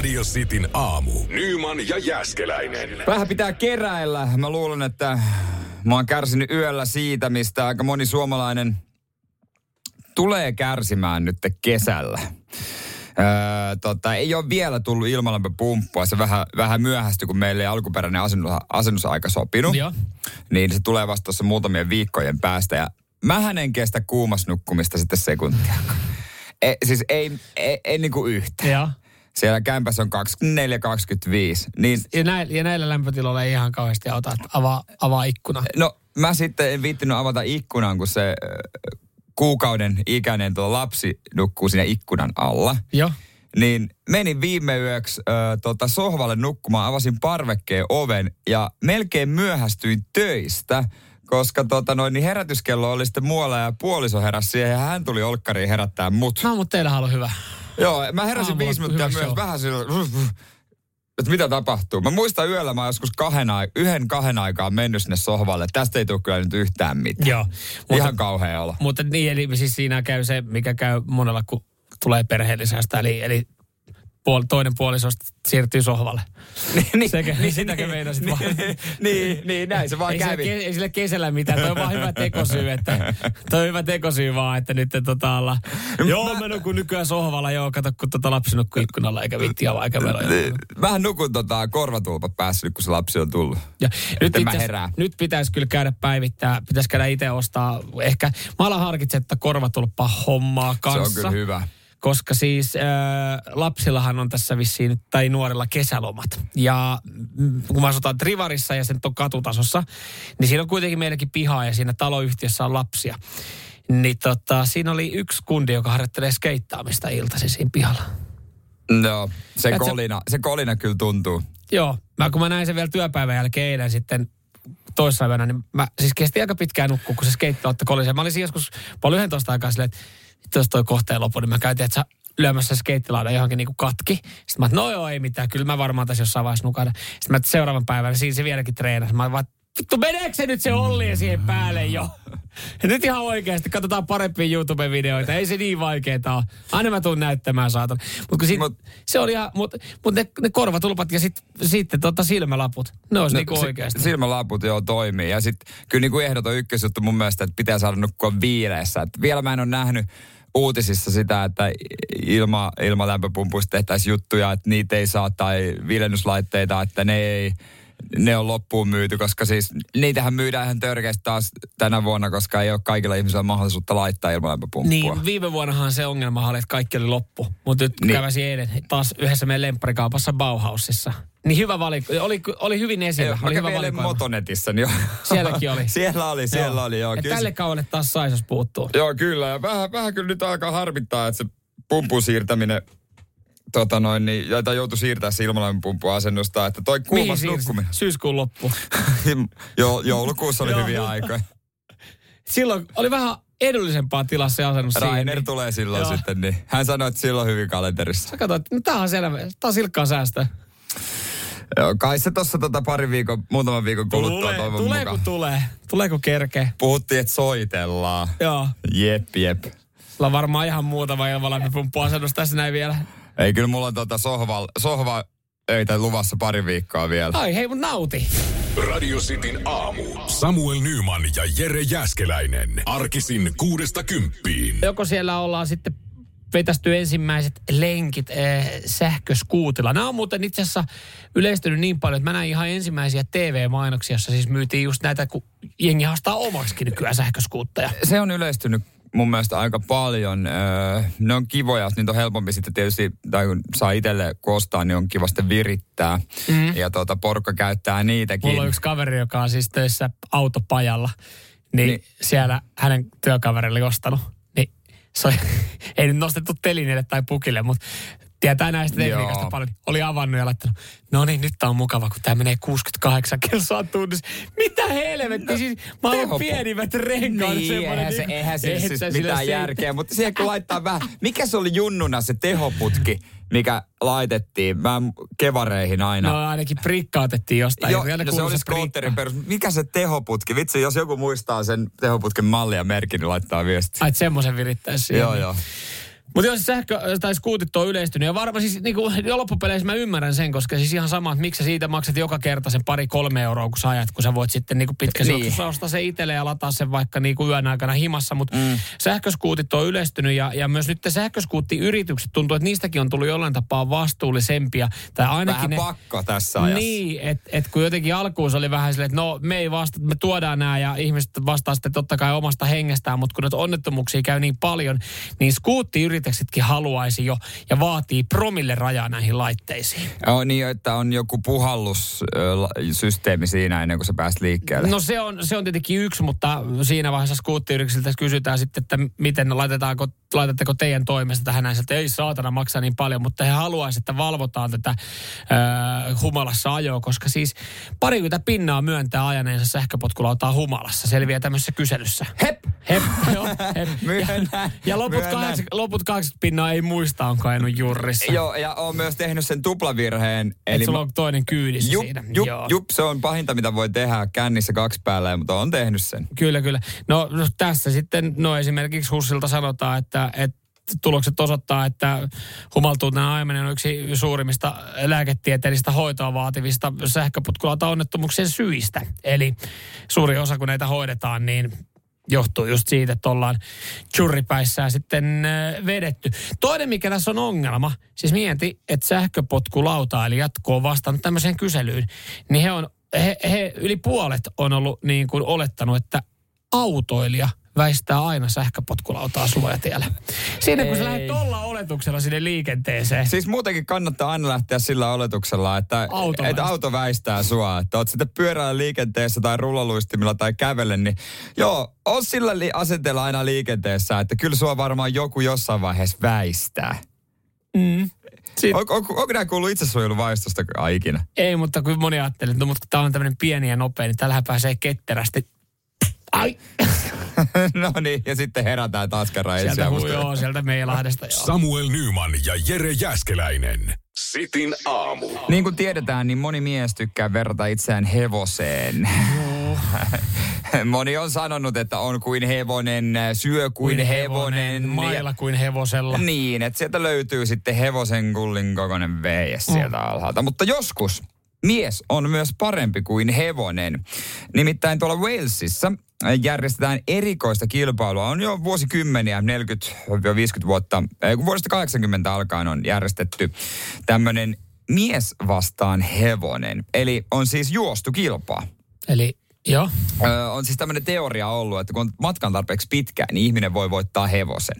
Radio Cityn aamu. Nyman ja Jäskeläinen. Vähän pitää keräillä. Mä luulen, että mä oon kärsinyt yöllä siitä, mistä aika moni suomalainen tulee kärsimään nyt kesällä. Öö, tota, ei ole vielä tullut ilmalämpöpumppua. Se vähän, vähän myöhästy, kun meille ei alkuperäinen asennus, asennusaika sopinut. Joo. Niin se tulee vasta tuossa muutamien viikkojen päästä. Ja mähän en kestä kuumas nukkumista sitten sekuntia. E, siis ei, ei, ei niinku yhtä. Joo. Siellä kämpässä on 24-25. Niin, Ja, näillä, ja näillä lämpötiloilla ei ihan kauheasti auta, että avaa, avaa ikkuna. no mä sitten en viittinyt avata ikkunan, kun se kuukauden ikäinen tuo lapsi nukkuu siinä ikkunan alla. Joo. Niin menin viime yöksi ö, tota, sohvalle nukkumaan, avasin parvekkeen oven ja melkein myöhästyin töistä, koska tota, noin, niin herätyskello oli sitten muualla ja puoliso heräsi siihen ja hän tuli olkkariin herättää mut. No, mutta teillähän on hyvä. Joo, mä heräsin Aamulla viisi minuuttia myös vähän sillä, että mitä tapahtuu. Mä muistan yöllä mä joskus kahden, ai- yhden kahden aikaa mennyt sinne sohvalle. Tästä ei tule kyllä nyt yhtään mitään. Joo. Ihan Mutta, kauhea olo. mutta niin, eli siis siinä käy se, mikä käy monella, kun tulee perheellisästä. Eli, eli puol, toinen puolisosta siirtyy sohvalle. niin, Sekä, niin, sitäkö meinasit vaan? niin, niin, niin, näin se vaan ei, sille, kävi. ke- ei sille kesällä mitään, toi on vaan hyvä tekosyy, että toi on hyvä tekosyy vaan, että nyt tota olla, joo mä nukun nykyään sohvalla, joo kato kun tota lapsi nukkuu ikkunalla eikä vitti avaa eikä meloja. Vähän nukun tota korvatulpat päässä nyt, kun se lapsi on tullut. Ja nyt, mä itse herään. nyt pitäisi kyllä käydä päivittää, pitäisi käydä itse ostaa, ehkä mä alan harkitse, että korvatulppa hommaa kanssa. Se on kyllä hyvä. Koska siis äh, lapsillahan on tässä vissiin, tai nuorilla kesälomat. Ja kun me asutaan Trivarissa ja sen on katutasossa, niin siinä on kuitenkin meilläkin pihaa ja siinä taloyhtiössä on lapsia. Niin tota, siinä oli yksi kundi, joka harjoittelee skeittaamista iltaisin siinä pihalla. No, se Et se- kolina, se kolina kyllä tuntuu. Joo, mä kun mä näin sen vielä työpäivän jälkeen eilen sitten toissapäivänä, niin mä siis kesti aika pitkään nukkua, kun se skeittautti kolisee. Mä olisin joskus puoli 11 aikaa silleen, että jos toi kohteen loppu, niin mä käytin, että sä lyömässä skeittilaudan johonkin niinku katki. Sitten mä, no joo, ei mitään, kyllä mä varmaan tässä jossain vaiheessa nukahdan. Sitten mä seuraavan päivän, siinä se vieläkin treenasi. Mä vaan, vittu, meneekö se nyt se Olli siihen päälle jo? Ja nyt ihan oikeasti, katsotaan parempia YouTube-videoita. Ei se niin vaikeeta ole. Aina mä tuun näyttämään, saatan. Mutta sit, Mut- se oli ihan, mutta mut ne, ne korvatulpat ja sit, sitten tota silmälaput. Ne olisi no, niinku si- oikeasti. Silmälaput joo toimii. Ja sitten kyllä niin kuin ehdoton ykkösjuttu mun mielestä, että pitää saada nukkua viileessä. Et vielä mä en ole nähnyt uutisissa sitä, että ilma, ilmalämpöpumpuista tehtäisiin juttuja, että niitä ei saa, tai viilennyslaitteita, että ne ei, ne on loppuun myyty, koska siis niitähän myydään ihan törkeästi taas tänä vuonna, koska ei ole kaikilla ihmisillä mahdollisuutta laittaa ilmalämpöpumppua. Niin, viime vuonnahan se ongelma oli, että kaikki oli loppu. Mutta nyt Niin. käväsin eilen taas yhdessä meidän lempparikaupassa Bauhausissa. Niin hyvä valikko. Oli, oli hyvin esillä. Mä oli hyvä kävelen valikoima. Motonetissa, niin jo. Sielläkin oli. siellä oli, siellä oli, joo. Ja Kyllä tälle kaudelle taas sais, jos puuttuu. Joo, kyllä. Ja vähän, vähän kyllä nyt alkaa harmittaa, että se pumpun siirtäminen, tota noin, niin, jota joutui siirtää se ilmalämpöpumpun asennusta, että toi kuumas siirsit? nukkuminen. Syyskuun loppu. Joo, joulukuussa oli hyviä aikoja. Silloin oli vähän edullisempaa tilassa se asennus siinä, Rainer niin- tulee silloin Joo. sitten, niin hän sanoi, että silloin hyvin kalenterissa. Sä katsoit, no tää on selvä. Tää on silkkaa säästöä. Joo, kai se tuossa tota pari viikon, muutaman viikon kuluttua Tulee, toivon tulee mukaan. kun tulee. Tulee kun kerkee. Puhuttiin, että soitellaan. Joo. Jep, jep. Sulla on varmaan ihan muutama ilmalämpöpumppuasennus tässä näin vielä. Ei, kyllä mulla on tota sohva, sohva öitä luvassa pari viikkoa vielä. Ai hei, mut nauti. Radio Cityn aamu. Samuel Nyman ja Jere Jäskeläinen. Arkisin kuudesta kymppiin. Joko siellä ollaan sitten vetästy ensimmäiset lenkit eh, sähköskuutilla. Nämä on muuten itse asiassa yleistynyt niin paljon, että mä näin ihan ensimmäisiä TV-mainoksia, jossa siis myytiin just näitä, kun jengi haastaa omaksikin nykyään sähköskuutteja. se on yleistynyt mun mielestä aika paljon. Öö, ne on kivoja, niitä on helpompi sitten tietysti, tai kun saa itselle kostaa, niin on kiva sitten virittää. Mm. Ja tuota, porukka käyttää niitäkin. Mulla on yksi kaveri, joka on siis töissä autopajalla, niin, Niin. siellä hänen työkaverille ostanut. Niin se oli, ei nyt nostettu telineelle tai pukille, mutta tietää näistä tekniikasta Joo. paljon, oli avannut ja laittanut, no niin, nyt tää on mukava, kun tää menee 68 kilsaa tunnissa. Mitä helvetti, siis mä oon pienimmät renkaat. Niin, semmonen eihän se, niinku- eihän se siis sille mitään selitä. järkeä, mutta siihen kun laittaa vähän, mikä se oli junnuna se tehoputki, mikä laitettiin, mä kevareihin aina. No ainakin prikkautettiin jostain. Joo, Joku no se oli skootterin prikka. perus. Mikä se tehoputki? Vitsi, jos joku muistaa sen tehoputken mallia ja merkin, niin laittaa viesti. Ai, semmoisen virittäisi. Joo, joo. Mutta jos sähkö tai skuutit on yleistynyt, ja varmaan siis niin kuin, loppupeleissä mä ymmärrän sen, koska siis ihan sama, että miksi sä siitä maksat joka kerta sen pari kolme euroa, kun sä ajat, kun sä voit sitten niin pitkä Niin. ostaa se itselle ja lataa sen vaikka niin kuin yön aikana himassa. Mutta mm. sähköskuutit on yleistynyt ja, ja myös nyt sähköskuuttiyritykset tuntuu, että niistäkin on tullut jollain tapaa vastuullisempia. Tai ainakin Vähän ne, pakko tässä ajassa. niin, että et kun jotenkin alkuun se oli vähän silleen, että no me ei vasta, me tuodaan nämä ja ihmiset vastaa sitten totta kai omasta hengestään, mutta kun näitä onnettomuuksia käy niin paljon, niin skuuttiyrityksetkin haluaisi jo ja vaatii promille rajaa näihin laitteisiin. Joo, niin, että on joku puhallussysteemi siinä ennen kuin sä pääst liikkeelle. No se on, se on tietenkin yksi, mutta siinä vaiheessa skuuttiyrityksiltä kysytään sitten, että miten laitetaanko, laitatteko teidän toimesta tähän näin, että ei saatana maksaa niin paljon, mutta he haluaisivat, että valvotaan tätä äh, humalassa ajoa, koska siis parikymmentä pinnaa myöntää ajaneensa sähköpotkulautaa humalassa, selviää tämmöisessä kyselyssä. Hep! Hep, joo, hep. Myönnän, ja, ja loput, myönnän. 80, loput 80 pinnaa ei muista, onko ajanut jurrissa. Joo, ja on myös tehnyt sen tuplavirheen. Eli sulla on toinen kyydissä jup, siinä. jup, Joo. jup, se on pahinta, mitä voi tehdä kännissä kaksi päällä, mutta on tehnyt sen. Kyllä, kyllä. No, no tässä sitten, no esimerkiksi Hussilta sanotaan, että, että tulokset osoittaa, että humaltuneiden ajaminen on yksi suurimmista lääketieteellistä hoitoa vaativista sähköputkulauta onnettomuuksien syistä. Eli suuri osa, kun näitä hoidetaan, niin johtuu just siitä, että ollaan churripäissään sitten äh, vedetty. Toinen, mikä tässä on ongelma, siis mieti, että sähköpotkulauta, eli jatko on vastannut tämmöiseen kyselyyn, niin he on, he, he yli puolet on ollut niin kuin olettanut, että autoilija väistää aina sähköpotkulautaa suojatiellä. Siinä kun sä Ei. lähdet tuolla oletuksella sinne liikenteeseen. Siis muutenkin kannattaa aina lähteä sillä oletuksella, että Auto että auto väistää sua. Että oot sitten pyörällä liikenteessä tai rullaluistimilla tai kävellen, niin joo, on sillä li- asenteella aina liikenteessä, että kyllä sua varmaan joku jossain vaiheessa väistää. Mm. Siin, On, on, onko nämä kuullut itsesuojeluvaistosta ikinä? Ei, mutta kun moni ajattelee, että no, mutta tämä on tämmöinen pieni ja nopea, niin tällähän pääsee ketterästi. Ai! no niin, ja sitten herätään taas kerran Sieltä, hu, ensiaamusta. joo, sieltä Meilahdesta. Joo. Samuel Nyman ja Jere Jäskeläinen. Sitin aamu. Niin kuin tiedetään, niin moni mies tykkää verrata itseään hevoseen. moni on sanonut, että on kuin hevonen, syö kuin, hevonen. Mailla kuin hevosella. Niin, että sieltä löytyy sitten hevosen kullin kokoinen vees sieltä Mm. alhaalta. Mutta joskus mies on myös parempi kuin hevonen. Nimittäin tuolla Walesissa järjestetään erikoista kilpailua. On jo vuosikymmeniä, 40-50 vuotta, vuodesta 80 alkaen on järjestetty tämmöinen mies vastaan hevonen. Eli on siis juostu kilpaa. Eli joo. Öö, on siis tämmöinen teoria ollut, että kun on matkan tarpeeksi pitkä, niin ihminen voi voittaa hevosen.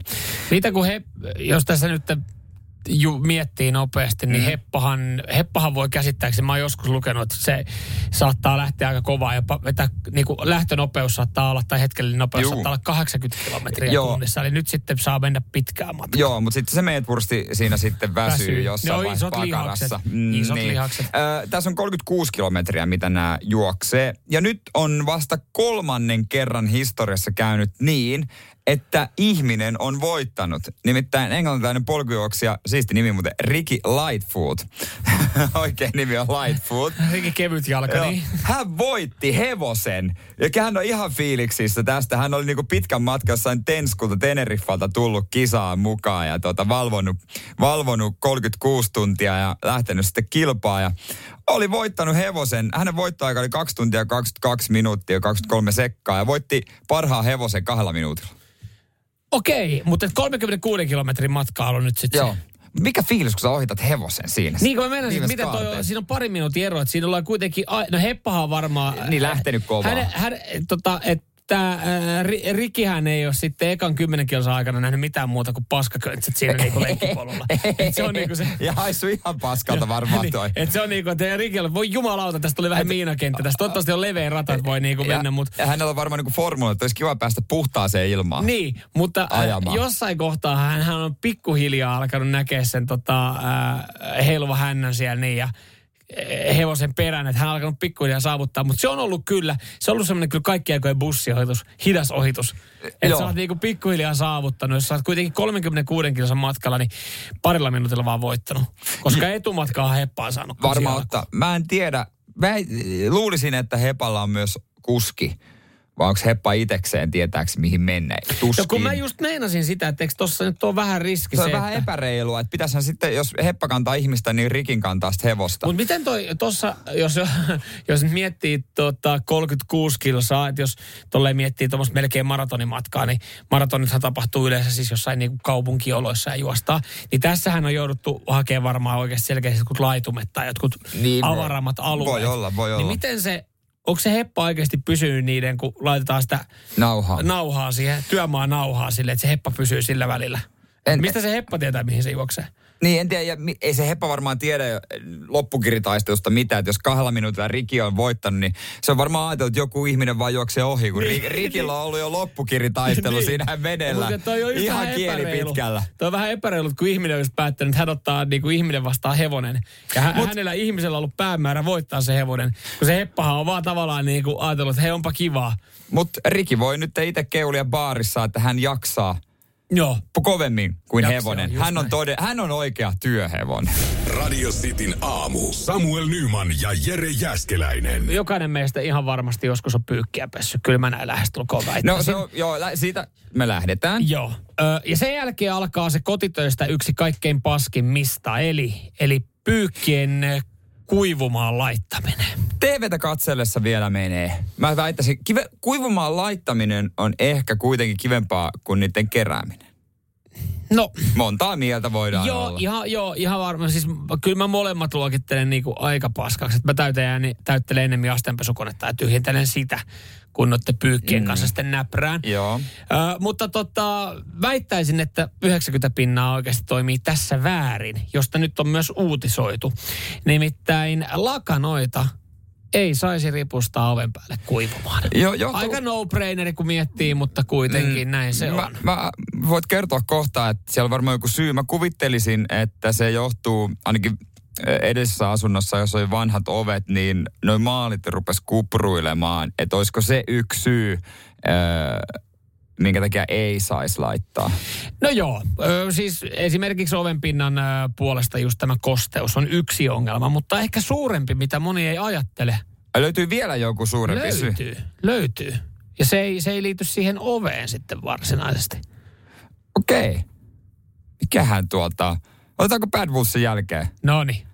Mitä kun he, jos tässä nyt ju, miettii nopeasti, niin Mm. Heppahan, Heppahan voi käsittääkseni, mä oon joskus lukenut, että se saattaa lähteä aika kovaa, jopa että niin kuin lähtönopeus saattaa olla, tai hetkellinen nopeus Juu. saattaa olla 80 kilometriä Joo. tunnissa, eli nyt sitten saa mennä pitkään matkaan. Joo, mutta sitten se meetpursti siinä sitten väsyy, Väsyy. väsyy. jossain Joo, vaiheessa pakarassa. Mm. Isot lihakset. Ö, tässä on 36 kilometriä, mitä nämä juoksee. Ja nyt on vasta kolmannen kerran historiassa käynyt niin, että ihminen on voittanut. Nimittäin englantilainen polkujuoksija, siisti nimi muuten, Ricky Lightfoot. Oikein nimi on Lightfoot. Rikin kevyt jalka, Joo. niin. Hän voitti hevosen. Ja hän on ihan fiiliksissä tästä. Hän oli niinku pitkän matkan jossain Tenskulta Teneriffalta tullut kisaan mukaan ja tota, valvonut, valvonut 36 tuntia ja lähtenyt sitten kilpaa. Ja oli voittanut hevosen. Hänen voittoaika oli 2 tuntia 22 minuuttia ja 23 sekkaa ja voitti parhaan hevosen kahdella minuutilla. Okei, mutta et 36 kilometrin matka on nyt sitten Joo. Mikä fiilis, kun sä ohitat hevosen siinä? Niin kuin mä menen, miten toi on, siinä on pari minuutin ero, että siinä ollaan kuitenkin, no Heppahan varmaan... Niin, lähtenyt kovaa. Hän, hän, tota, et, tämä äh, Rikihän ei ole sitten ekan kymmenen kilsa aikana nähnyt mitään muuta kuin paskaköntsät siinä niinku lenkkipolulla. Et se on niinku se... Ja haissu ihan paskalta varmaan niin, toi. et se on niinku, että Rikillä, voi jumalauta, tästä tuli vähän miinakenttä. Tästä toivottavasti on leveä rata, että voi niinku mennä, mutta... Ja hänellä on varmaan niinku formula, että olisi kiva päästä puhtaaseen ilmaan. Niin, mutta äh, Ajamaan. jossain kohtaa hän, hän on pikkuhiljaa alkanut näkeä sen tota, äh, heiluva hännän siellä niin ja hevosen perään, että hän on alkanut pikkuhiljaa saavuttaa. Mutta se on ollut kyllä, se on ollut semmoinen kyllä kaikki aikojen bussiohitus, hidas ohitus. Että sä oot niinku pikkuhiljaa saavuttanut. Jos sä oot kuitenkin 36 kilsan matkalla, niin parilla minuutilla vaan voittanut. Koska etumatkaa heppaa saanut. Varmaan ottaa. Mä en tiedä. Mä luulisin, että Hepalla on myös kuski. Vai onko Heppa itekseen tietääks mihin mennä? Tuskin. No kun mä just meinasin sitä, että eikö tossa nyt ole vähän riski se se, on vähän että... epäreilua, että pitäisihän sitten, jos Heppa kantaa ihmistä, niin Rikin kantaa sitten hevosta. Mutta miten toi tuossa, jos, jos miettii tota 36 kilsaa, että jos tolleen miettii tuommoista melkein maratonimatkaa, niin maratonithan tapahtuu yleensä siis jossain niinku kaupunkioloissa ja juostaa. Niin tässähän on jouduttu hakemaan varmaan oikeasti selkeästi jotkut laitumet tai jotkut Niin, niin, avarammat alueet. voi olla, voi Niin olla. miten se, onko se heppa oikeasti pysynyt niiden, kun laitetaan sitä Nauhaa. nauhaa siihen, työmaan nauhaa sille, että se heppa pysyy sillä välillä? En- Mistä se heppa tietää, mihin se juoksee? Niin, en tiedä, ja ei se Heppa varmaan tiedä jo, loppukiritaistelusta mitään, että jos kahdella minuutilla Riki on voittanut, niin se on varmaan ajatellut, että joku ihminen vaan juoksee ohi, kun Ri- Rikillä on ollut jo loppukiritaistelu Niin. siinä vedellä. Mutta toi on Ihan kieli pitkällä. Toi on vähän epäreilu, kun ihminen olisi päättänyt, että hän ottaa niin kuin ihminen vastaan hevonen. Ja hä- Mut- hänellä ihmisellä on ollut päämäärä voittaa se hevonen. Kun se heppahan on vaan tavallaan niin kuin ajatellut, että hei onpa kivaa. Mutta Riki voi nyt itse keulia baarissa, että hän jaksaa Joo. kovemmin kuin Jaksaa, hevonen. Hän on, tode, hän on oikea työhevonen. Radio Cityn aamu. Samuel Nyman ja Jere Jäskeläinen. Jokainen meistä ihan varmasti joskus on pyykkiä pessyt. Kyllä mä näin lähestulkoon väittäisin. No se on, joo, lä- siitä me lähdetään. Joo. Ö, ja sen jälkeen alkaa se kotitöistä yksi kaikkein paskimmista, eli, eli pyykkien kuivumaan laittaminen. TVtä katsellessa vielä menee. Mä väittäisin, kive, kuivumaan laittaminen on ehkä kuitenkin kivempaa kuin niiden kerääminen. No, Montaa mieltä voidaan Joo, olla. ihan, joo, ihan varmaan. Siis kyllä mä molemmat luokittelen niinku aika paskaksi. Et mä täytän, täyttelen enemmän astenpesukonetta ja tyhjentelen sitä, kun noiden pyykkien mm. kanssa sitten näprään. Joo. Ö, mutta tota, väittäisin, että 90 pinnaa oikeasti toimii tässä väärin, josta nyt on myös uutisoitu. Nimittäin lakanoita ei saisi ripustaa oven päälle kuivumaan. Jo, johtuu- Aika no-braineri, kun miettii, mutta kuitenkin mm, näin se mä, on. Mä voit kertoa kohta, että siellä on varmaan joku syy. Mä kuvittelisin, että se johtuu ainakin ö, edellisessä asunnossa, jos oli vanhat ovet, niin noin maalit rupes kupruilemaan. Että olisiko se yksi syy, ö, minkä takia ei saisi laittaa. No joo, ö, siis esimerkiksi ovenpinnan puolesta just tämä kosteus on yksi ongelma, mutta ehkä suurempi, mitä moni ei ajattele. Löytyy vielä joku suurempi syy. Löytyy, löytyy. Ja se ei, se ei liity siihen oveen sitten varsinaisesti. Okei. Mikähän tuolta... Otetaanko Bad Bullsin jälkeen? No niin,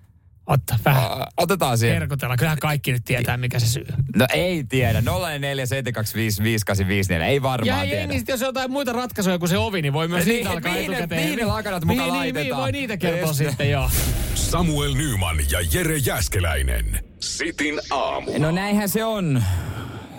otta vähän Otetaan siihen. herkutella. Kyllähän kaikki nyt tietää, mikä se syy. No ei tiedä. 047255854. Ei Ja varmaan ei tiedä. sit jos on jotain muita ratkaisuja kuin se ovi, niin voi myös Niin, niitä alkaa mihin ne- etukäteen. mihin ne lakanat muka niin, Niin, laitetaan? niin, voi niitä kertoa Just. sitten, joo. Samuel Nyman ja Jere Jäskeläinen. Sitin aamu. No näinhän se on.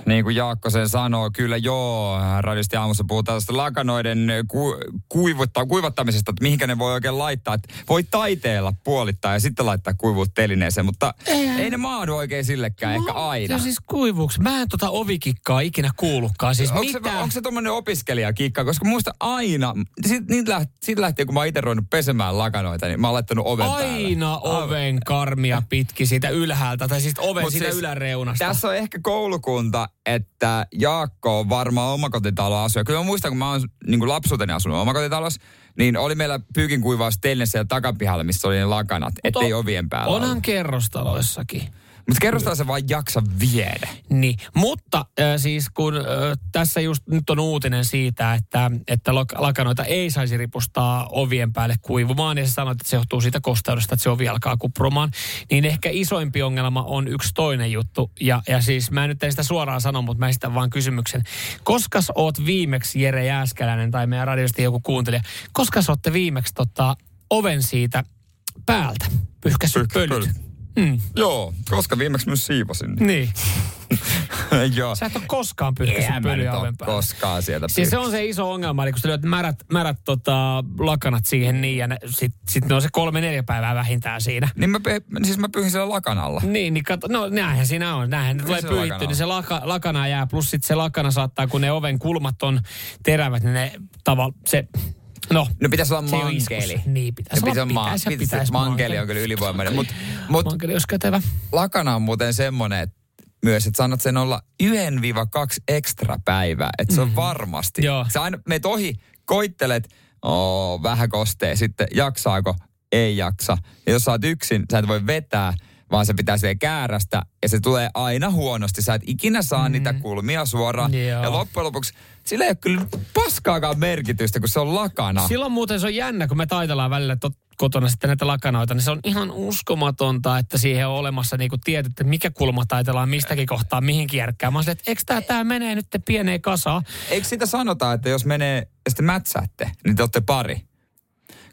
Niin kuin Jaakko sen sanoo, kyllä joo. Radiosti aamussa puhutaan tästä lakanoiden ku, kuivuttaa, kuivattamisesta, että mihinkä ne voi oikein laittaa. Että voi taiteella puolittaa ja sitten laittaa kuivuut telineeseen, mutta ei ne maadu oikein sillekään, ehkä aina. Ja siis kuivuuksi. Mä en tota ovikikkaa ikinä kuullutkaan. Siis Onko se, mitä? onko se tuommoinen opiskelijakikka? Koska muista aina, siitä, niitä läht, siitä lähtien kun mä itse ruvennut pesemään lakanoita, niin mä oon laittanut oven päälle. Aina oven karmia pitki siitä ylhäältä, tai siis oven Mut siitä siis yläreunasta. Tässä on ehkä koulukunta, että Jaakko on varmaan omakotitalo asuja. Kyllä mä muistan, kun mä oon niin lapsuuteni asunut omakotitalossa, niin oli meillä pyykin kuivaus tellessä siellä takapihalla, missä oli ne lakanat, ettei ovien päällä Onhan ollut. kerrostaloissakin. Mutta kerrostaan se vaan jaksa viedä. Niin, mutta äh, siis kun äh, tässä just nyt on uutinen siitä, että, että lak- lakanoita ei saisi ripustaa ovien päälle kuivumaan, ja sä sanoit, että se johtuu siitä kosteudesta, että se ovi alkaa kuprumaan, niin ehkä isoimpi ongelma on yksi toinen juttu, ja, ja siis mä en nyt en sitä suoraan sano, mutta mä esitän vaan kysymyksen. Koska oot viimeksi, Jere Jääskeläinen tai meidän radiosti joku kuuntelija, koska ootte viimeksi tota, oven siitä päältä Pyyhkässyt pölyt? pölyt. Mm, Joo, koska viimeksi myös siivosin. niin. Joo. Sä et ole koskaan nyt pölyä oven päälle. koskaan sieltä Siis se on se iso ongelma, eli kun sä lyöt märät, märät tota, lakanat siihen niin, ja ne, sit, sit ne on se kolme neljä päivää vähintään siinä. Niin mä, siis mä pyyhin siellä lakanalla. Niin, niin kato, no näinhän siinä on. Näinhän ne tulee pyyhitty, lakana niin se laka, lakana jää. Plus sitten se lakana saattaa, kun ne oven kulmat on terävät, niin ne tavalla, se, no. No pitäisi olla se mankeli. Niin, pitäisi olla, pitäisi, ma- pitäisi, pitäisi, mankeli on kyllä ylivoimainen. Mutta mut Mankeli olisi kätevä. lakana on muuten semmoinen, että myös, että sanot sen olla yhden viiva kaksi ekstra päivää. Että se on varmasti. Mhm. Joo. Sä aina meet ohi, koittelet, oo, vähän kostee, sitten jaksaako, ei jaksa. Ja jos sä oot yksin, sä et voi vetää, vaan se pitää siihen käärästä ja se tulee aina huonosti. Sä et ikinä saa mm. niitä kulmia suoraan. Joo. Ja loppujen lopuksi sillä ei ole kyllä paskaakaan merkitystä, kun se on lakana. Silloin muuten se on jännä, kun me taitellaan välillä tot, kotona sitten näitä lakanoita, niin se on ihan uskomatonta, että siihen on olemassa niinku tietyt, että mikä kulma taitellaan mistäkin kohtaa, mihin kierkkään. Mä että eikö tää, tää menee nyt pieneen kasaan? Eikö sitä sanota, että jos menee ja sitten mätsäätte, niin te olette pari?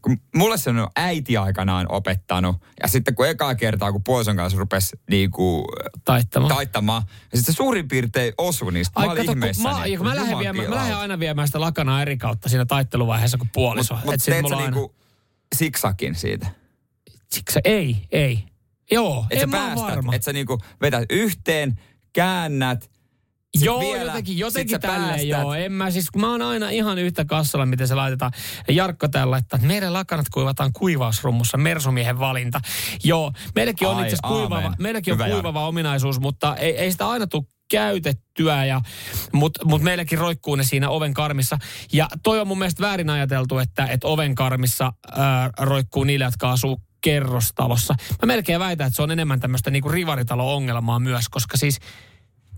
Kun mulle se on äiti aikanaan opettanut. Ja sitten kun ekaa kertaa, kun puolison kanssa rupesi niinku, Taittamaan. taittamaan, ja sitten se suurin piirtein osui niistä. Mä Ai olin kato, kun mä, että kun mä, lähden viemään, mä lähden aina viemään sitä lakanaa eri kautta siinä taitteluvaiheessa kuin puoliso. Mut, mut Et teet sä on aina- niinku siksakin siitä? Siksi ei, ei. Joo, sä en mä päästät, varma. että sä niinku vetät yhteen, käännät, Joo, vielä, jotenkin, jotenkin tälleen, joo. En mä siis, kun mä oon aina ihan yhtä kassalla, miten se laitetaan. Ja Jarkko täällä laittaa, että meidän lakanat kuivataan kuivausrummussa, mersumiehen valinta. Joo, meilläkin on itse kuivava, meilläkin on Hyvä, kuivava ominaisuus, mutta ei, ei sitä aina tule käytettyä, ja, mutta mut meilläkin roikkuu ne siinä oven karmissa. Ja toi on mun mielestä väärin ajateltu, että, että oven karmissa ää, roikkuu niille, jotka asuu kerrostalossa. Mä melkein väitän, että se on enemmän tämmöistä niinku rivaritalo-ongelmaa myös, koska siis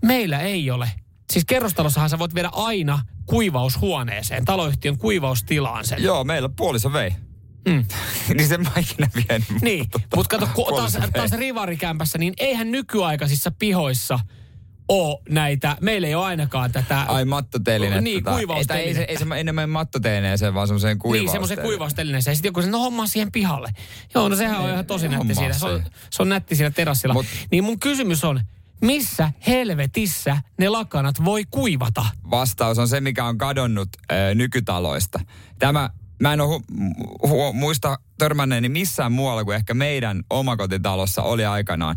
meillä ei ole. Siis kerrostalossahan sä voit viedä aina kuivaushuoneeseen, taloyhtiön kuivaustilaan sen. Joo, meillä puoliso vei. Mm. niin sen mä ikinä vienyt. Niin, mutta kato, ku, taas, taas rivarikämpässä, niin eihän nykyaikaisissa pihoissa ole näitä, meillä ei ole ainakaan tätä... Ai mattoteline. Niin, tota, kuivausteline. Ei, se, ei se enemmän mattotelineeseen, vaan semmoiseen Niin, kuivaustelineen. semmoisen kuivaustelineeseen. Ja sitten joku sanoo, no homma siihen pihalle. Joo, no sehän on ihan tosi nätti siinä. Se on, se on nätti siinä terassilla. Mut- niin mun kysymys on, missä helvetissä ne lakanat voi kuivata? Vastaus on se, mikä on kadonnut ö, nykytaloista. Tämä, mä en ole hu- hu- muista törmänneeni missään muualla kuin ehkä meidän omakotitalossa oli aikanaan.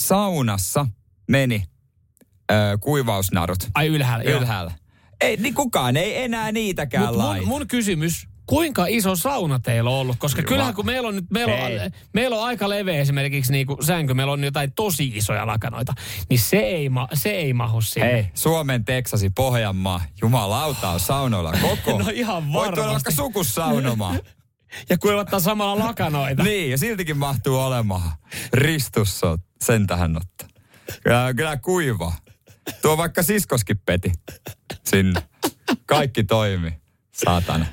Saunassa meni ö, kuivausnarut Ai ylhäällä, joo. ylhäällä. Ei, niin kukaan ei enää niitäkään Mut laita. mun, mun kysymys, kuinka iso sauna teillä on ollut? Koska Kyllä. kyllähän kun meillä on nyt, meillä on, meillä on aika leveä esimerkiksi niin kuin sänky, meillä on jotain tosi isoja lakanoita, niin se ei, ma, se ei mahu sinne. Hei, Suomen, Teksasi, Pohjanmaa, jumalauta on saunoilla koko. No ihan Voit tuoda vaikka varmasti. sukussaunomaan. Ja kuivattaa samalla lakanoita. niin, ja siltikin mahtuu olemaan. Ristus on sen tähän ottaa. Kyllä, kyllä kuiva. Tuo vaikka siskoskin peti sinne. Kaikki toimi. Saatana.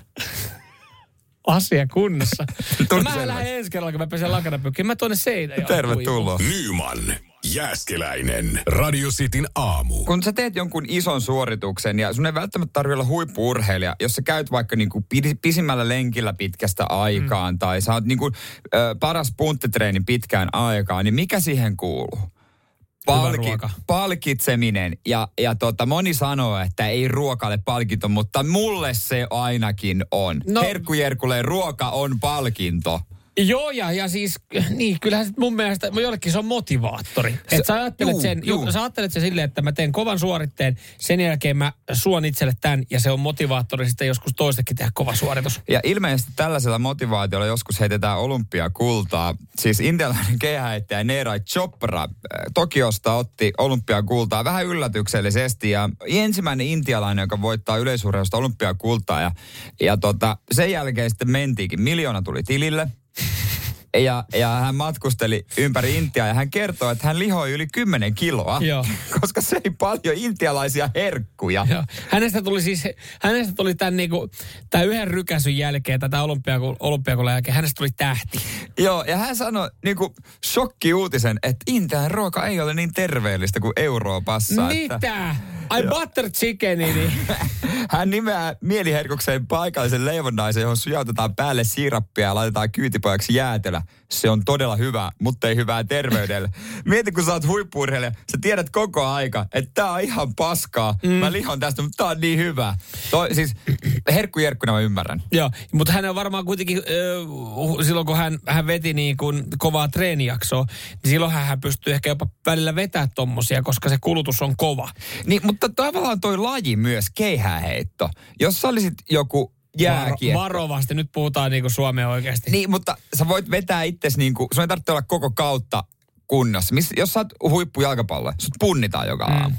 Asia kunnossa. no mä lähden ensi kerralla, kun mä pesen lakanapyykkiin. Mä tuonne seinään. Tervetuloa. Nyman, Jääskeläinen, Radio Cityn aamu. Kun sä teet jonkun ison suorituksen ja sun ei välttämättä tarvitse olla huippuurheilija, jos sä käyt vaikka niinku pi- pisimmällä lenkillä pitkästä aikaan mm. tai sä oot niinku, ö, paras punttitreeni pitkään aikaan, niin mikä siihen kuuluu? Ruoka. palkitseminen. Ja, ja tota, moni sanoo, että ei ruokalle palkinto, mutta mulle se ainakin on. No- No. Herkkujerkulle ruoka on palkinto. Joo, ja, ja siis, niin, kyllähän mun mielestä jollekin se on motivaattori. Että sä ajattelet juu, sen, juu. juu. sä ajattelet sen silleen, että mä teen kovan suoritteen, sen jälkeen mä suon itselle tämän, ja se on motivaattori sitten joskus toistekin tehdä kova suoritus. Ja ilmeisesti tällaisella motivaatiolla joskus heitetään olympiakultaa. Siis intialainen kehäheittäjä Neeraj Chopra äh, Tokiosta otti olympiakultaa vähän yllätyksellisesti. Ja ensimmäinen intialainen, joka voittaa yleisurheilusta olympiakultaa. Ja, ja tota, sen jälkeen sitten mentiinkin. Miljoona tuli tilille. Ja, ja hän matkusteli ympäri Intiaa ja hän kertoo, että hän lihoi yli 10 kiloa, Joo. koska se ei paljon intialaisia herkkuja. Joo. Hänestä tuli siis, hänestä tuli tämän, niinku, tämän yhden rykäsyn jälkeen, tätä olympiakulan jälkeen, hänestä tuli tähti. Joo, ja hän sanoi niinku shokki-uutisen, että Intian ruoka ei ole niin terveellistä kuin Euroopassa. Että Mitä? Ai butter chickeni, niin hän nimeää mieliherkukseen paikallisen leivonnaisen, johon sujautetaan päälle siirappia ja laitetaan kyytipojaksi jäätelö. Se on todella hyvä, mutta ei hyvää terveydelle. Mieti, kun sä oot huippu sä tiedät koko aika, että tää on ihan paskaa. Mm. Mä lihon tästä, mutta tää on niin hyvä. Toi, siis herkku Jerkkuna mä ymmärrän. Joo, mutta hän on varmaan kuitenkin, äh, silloin kun hän, hän veti niin kuin kovaa treenijaksoa, niin silloin hän pystyy ehkä jopa välillä vetää tommosia, koska se kulutus on kova. Niin, mutta tavallaan toi laji myös, keihääheitto. Jos sä olisit joku jääkiekko. Varo, varovasti, nyt puhutaan niinku Suomea oikeasti. Niin, mutta sä voit vetää itsesi niinku, sun ei tarvitse olla koko kautta kunnossa. Mis, jos sä oot huippu jalkapallo, sut punnitaan joka mm. aamu.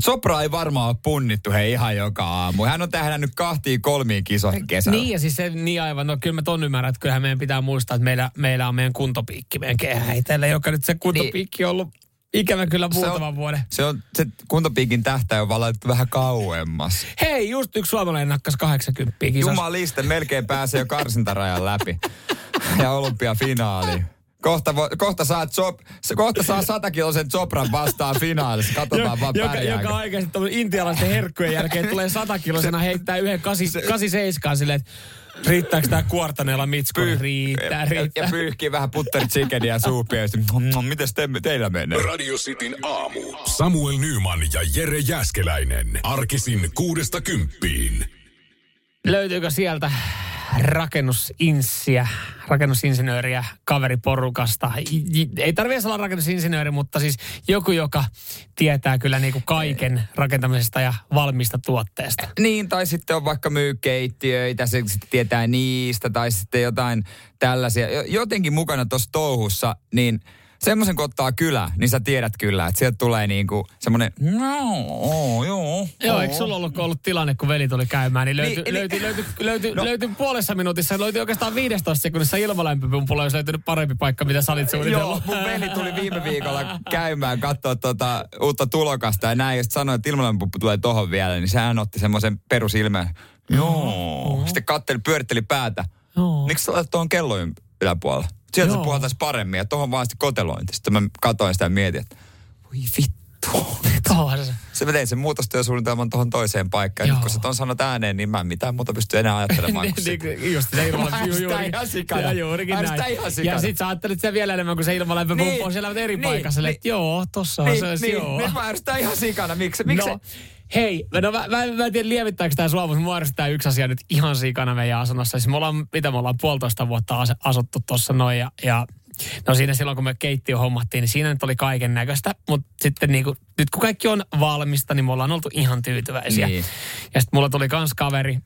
Sopra ei varmaan ole punnittu hei ihan joka aamu. Hän on tähdännyt kahtiin kolmiin kisoihin kesällä. Niin ja siis se niin aivan, no kyllä mä ton ymmärrän, että kyllähän meidän pitää muistaa, että meillä, meillä on meidän kuntopiikki meidän kehäitellä, joka nyt se kuntopiikki on ollut Ikävä kyllä muutaman se on, vuoden. Se on se kuntopiikin tähtä on valittu vähän kauemmas. Hei, just yksi suomalainen nakkas 80 kisassa. Jumaliste, melkein pääsee jo karsintarajan läpi. ja olympiafinaali. Kohta, vo, kohta, saa zop, kohta saa satakilosen Zopran vastaan finaalissa. Katsotaan vaan joka, joka oikeasti intialaisten herkkujen jälkeen tulee satakilosena heittää yhden 87 silleen, että Riittääkö tämä kuortaneella mitsko? Pyh- riittää, riittää. Ja, ja pyyhkii vähän butter chickenia suupia ja sitten, mites te, teillä menee? Radio Cityn aamu. Samuel Nyman ja Jere Jäskeläinen. Arkisin kuudesta kymppiin. Löytyykö sieltä rakennusinssiä, rakennusinsinööriä kaveriporukasta. Ei tarvitse olla rakennusinsinööri, mutta siis joku, joka tietää kyllä niin kuin kaiken rakentamisesta ja valmista tuotteesta. Niin, tai sitten on vaikka myykkeittiöitä, se sitten tietää niistä, tai sitten jotain tällaisia. Jotenkin mukana tuossa touhussa, niin – semmoisen kun ottaa kylä, niin sä tiedät kyllä, että sieltä tulee niinku semmoinen, no, oh, joo. Joo, eikö sulla ollut, ollut tilanne, kun veli tuli käymään, niin löytyi niin, löyty, löyty, löyty, no. löyty puolessa minuutissa, löytyi oikeastaan 15 sekunnissa ilmalämpöpumpulla, jos löytynyt parempi paikka, mitä sä olit suunnitellut. Joo, mun veli tuli viime viikolla käymään, katsoa tuota uutta tulokasta ja näin, ja sitten sanoi, että ilmalämpöpumppu tulee tohon vielä, niin sehän otti semmoisen perusilmeen. Joo. Sitten katteli, pyöritteli päätä. Joo. Miksi sä olet tuohon kellon yläpuolella? Sieltä Joo. se puhaltaisi paremmin ja tuohon vaan sitten kotelointi. Sitten mä katsoin sitä ja mietin, että voi vittu. se. Se mä tein sen muutostyösuunnitelman tuohon toiseen paikkaan. Nyt kun sä ton sanot ääneen, niin mä en mitään muuta pysty enää ajattelemaan. niin, niin, just sitä ilmalämpö. juuri, ihan sikana. Ja juurikin näin. Ihan sikana. Ja sit sä ajattelit sitä vielä enemmän, kun se ilmalämpö niin, on siellä eri niin, paikassa. Niin, joo, tossa niin, on se, niin, joo. Niin, mä ihan sikana. Miksi? Miksi? No, Hei, no mä, mä, mä en tiedä lievittääkö tämä sua, mutta mua tämä yksi asia nyt ihan sikana meidän asunnossa. Siis me ollaan, mitä me ollaan puolitoista vuotta asuttu tuossa noin ja, ja No siinä silloin, kun me keittiö hommattiin, niin siinä nyt oli kaiken näköistä. Mutta sitten niin kuin, nyt kun kaikki on valmista, niin me ollaan oltu ihan tyytyväisiä. Niin. Ja sitten mulla tuli kans kaveri,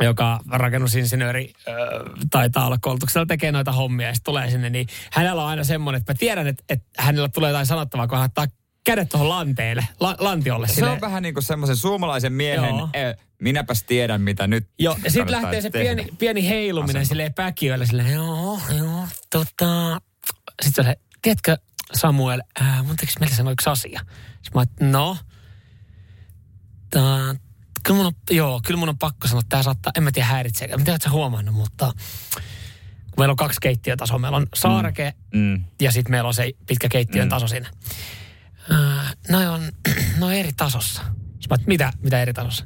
joka rakennusinsinööri äh, taitaa olla koulutuksella tekee noita hommia ja sitten tulee sinne, niin hänellä on aina semmoinen, että mä tiedän, että, että hänellä tulee jotain sanottavaa, kun hän ottaa kädet tuohon lanteelle, la, lantiolle. Se sille. on vähän niin kuin semmoisen suomalaisen miehen, eh, minäpäs tiedän mitä nyt. Joo, ja sitten lähtee se pieni, pieni heiluminen asento. silleen päkiöllä, silleen joo, joo, tota. Sitten se, tiedätkö Samuel, äh, mun tekisi meille sanoa yksi asia. Sitten mä että no, ta, kyllä mun on, joo, kyllä mun on pakko sanoa, että tämä saattaa, en mä tiedä häiritseekö, mä tiedän, että sä huomannut, mutta meillä on kaksi keittiötasoa, meillä on saareke mm. Mm. ja sitten meillä on se pitkä keittiön mm. taso siinä. Äh, no on, no eri tasossa. Mä, mitä, mitä eri tasossa?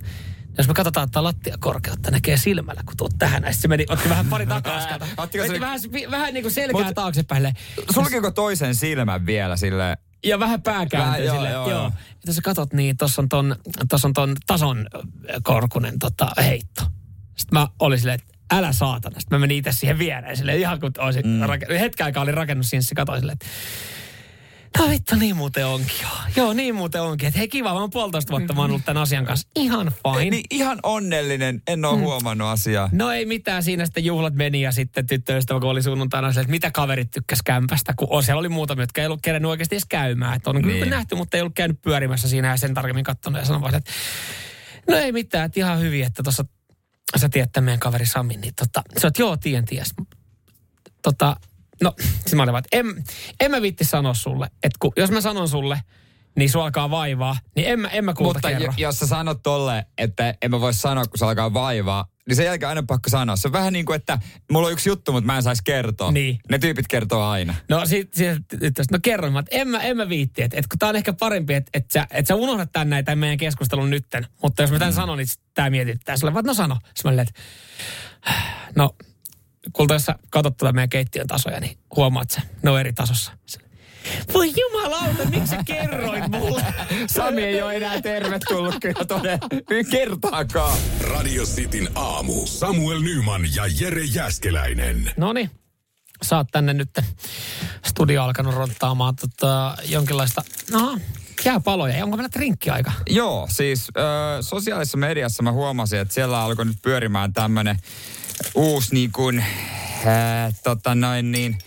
Jos me katsotaan että lattiakorkeutta, näkee silmällä, kun tuot tähän. Ja se meni, otti vähän pari takaa. otti se... vähän, vähän niin kuin selkää Mut, taaksepäin. Sulkiko toisen silmän vielä sille ja vähän pääkääntöä joo, sille. Joo, joo. joo. Ja sä katsot, niin tuossa on ton, tossa on ton tason korkunen tota, heitto. Sitten mä olin silleen, että älä saatana. Sitten mä menin itse siihen viereen silleen, ihan kun olisin, mm. rak- hetken aikaa olin rakennus siinä, katsoin silleen, että No vittu, niin muuten onkin. Joo, joo niin muuten onkin. Että hei kiva, mä oon puolitoista vuotta mä oon ollut tämän asian kanssa. Ihan fine. Niin, ihan onnellinen, en ole mm. huomannut asiaa. No ei mitään, siinä sitten juhlat meni ja sitten tyttöystävä, kun oli sunnuntaina että mitä kaverit tykkäs kämpästä, kun on, siellä oli muutamia, jotka ei ollut kerennyt oikeasti edes käymään. Että on niin. kyllä nähty, mutta ei ollut käynyt pyörimässä siinä ja sen tarkemmin katsonut ja sanoin että no ei mitään, että ihan hyvin, että tuossa sä tiedät meidän kaveri Sami, niin tota, sä oot, joo, tien, ties. Tota, No, siis mä olin vaan, en, en mä viitti sanoa sulle, että kun, jos mä sanon sulle, niin sua alkaa vaivaa, niin en mä, en mä Mutta kerro. jos sä sanot tolle, että en mä voi sanoa, kun se alkaa vaivaa, niin se jälkeen aina pakko sanoa. Se on vähän niin kuin, että mulla on yksi juttu, mutta mä en saisi kertoa. Niin. Ne tyypit kertoo aina. No sit, sit, no kerron, että en mä, en mä viitti. Että et, kun tää on ehkä parempi, että et sä, et sä unohdat tän näitä meidän keskustelun nytten. Mutta jos mä tän mm. sanon, niin tää mietittää. Sulle vaan, no sano. Sitten mä että no kun tässä katsot tätä meidän keittiön tasoja, niin huomaat sen, ne on eri tasossa. Se- Voi jumalauta, miksi sä kerroit mulle? Sami ei ole enää tervetullut kyllä tuonne kertaakaan. Radio Cityn aamu. Samuel Nyman ja Jere Jäskeläinen. No niin, sä oot tänne nyt studio alkanut ronttaamaan tota, jonkinlaista, no, jääpaloja. Ja onko meillä drinkkiaika? Joo, siis ö, sosiaalisessa mediassa mä huomasin, että siellä alkoi nyt pyörimään tämmönen uusi niin kuin, ää, tota noin niin,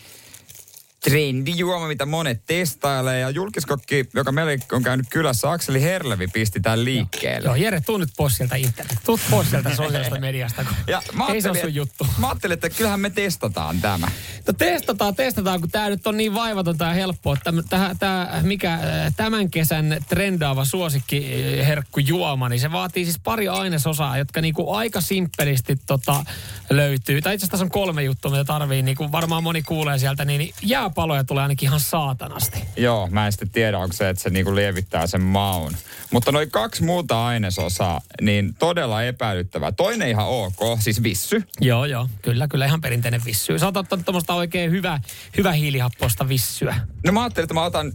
trendijuoma, mitä monet testailee. Ja julkiskokki, joka meillä on käynyt kylässä, Akseli Herlevi pisti tämän liikkeelle. Joo, Jere, tuu nyt pois sieltä internet. Tuu pois sieltä sosiaalisesta mediasta, kun Ja mä ei se ole sun juttu. Mä ajattelin, että kyllähän me testataan tämä. No testataan, testataan, kun tämä nyt on niin vaivatonta ja helppoa. Täm, täh, tää, mikä äh, tämän kesän trendaava suosikkiherkkujuoma, niin se vaatii siis pari ainesosaa, jotka niinku aika simppelisti tota, löytyy. Tai itse asiassa tässä on kolme juttua, mitä tarvii, niin kuin varmaan moni kuulee sieltä, niin jääpaloja tulee ainakin ihan saatanasti. Joo, mä en sitten tiedä, onko se, että se niinku lievittää sen maun. Mutta noin kaksi muuta ainesosaa, niin todella epäilyttävää. Toinen ihan ok, siis vissy. Joo, joo, kyllä, kyllä ihan perinteinen vissy. Sä oot ottanut tuommoista oikein hyvä, hyvä hiilihappoista vissyä. No mä ajattelin, että mä otan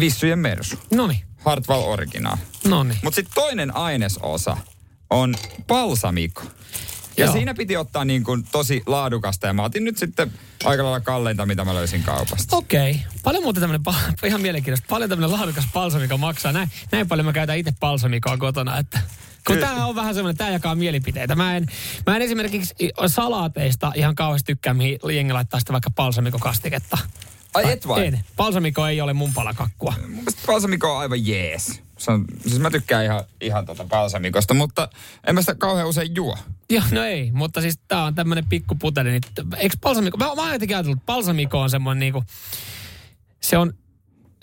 vissyjen mersu. Noni, Hartwall Original. noni. Mutta sitten toinen ainesosa on balsamiko. Ja Joo. siinä piti ottaa niin kuin tosi laadukasta ja mä otin nyt sitten aika lailla kalleinta, mitä mä löysin kaupasta. Okei. Okay. Paljon muuten tämmöinen, ihan mielenkiintoista, paljon tämmöinen laadukas balsamiko maksaa. Näin, näin paljon mä käytän itse balsamikoa kotona, että kun tämä on vähän semmoinen, tämä jakaa mielipiteitä. Mä en, mä en esimerkiksi salaateista ihan kauheasti tykkää, mihin jengi laittaa sitten vaikka balsamikokastiketta. Ai et vai? En. Balsamiko ei ole mun palakakkua. Mun balsamiko on aivan jees. Se on, siis mä tykkään ihan, ihan tota balsamikosta, mutta en mä sitä kauhean usein juo. Joo, no ei, mutta siis tää on tämmönen pikku puteli. Niin, eikö balsamiko, mä, mä oon jotenkin ajatellut, että balsamiko on semmoinen niinku, se on,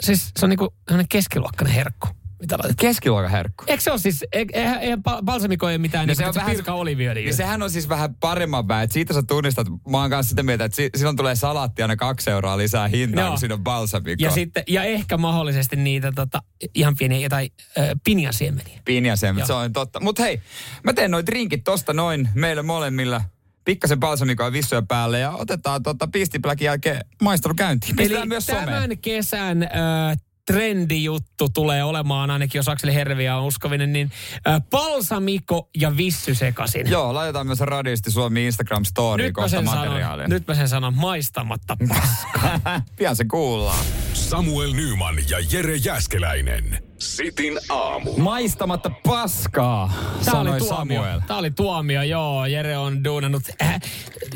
siis se on niinku semmoinen keskiluokkainen herkku. Mitä laitetaan? Keskiluokan herkku. Eikö se ole siis, e- eihän, eihän ba- balsamiko ei mitään, No niin se se on on vähän- pirka oliviöljy. Niin sehän on siis vähän paremman päin. Siitä sä tunnistat, mä oon kanssa sitä mieltä, että si- silloin tulee salaatti aina kaksi euroa lisää hintaa, Joo. kun siinä on balsamiko. ja, sitten, ja ehkä mahdollisesti niitä tota, ihan pieniä jotain äh, pinjasiemeniä. Pinjaseen, Joo. se on totta. Mutta hei, mä teen noin drinkit tosta noin meille molemmilla. Pikkasen balsamikoa vissuja päälle ja otetaan tota piistipläkin jälkeen maistelu käyntiin. Pistetään Eli myös tämän someen. kesän äh, trendijuttu tulee olemaan, ainakin jos Akseli Herviä on uskovinen, niin äh, balsamiko ja vissy sekasin. Joo, laitetaan myös radiosti Suomi Instagram story kohta sen sanon, materiaalia. nyt mä sen sanon maistamatta paska. Pian se kuullaan. Samuel Nyman ja Jere Jäskeläinen. Sitin aamu. Maistamatta paskaa, Tämä oli sanoi tuomio. Samuel. Tämä oli tuomio, joo. Jere on duunannut äh,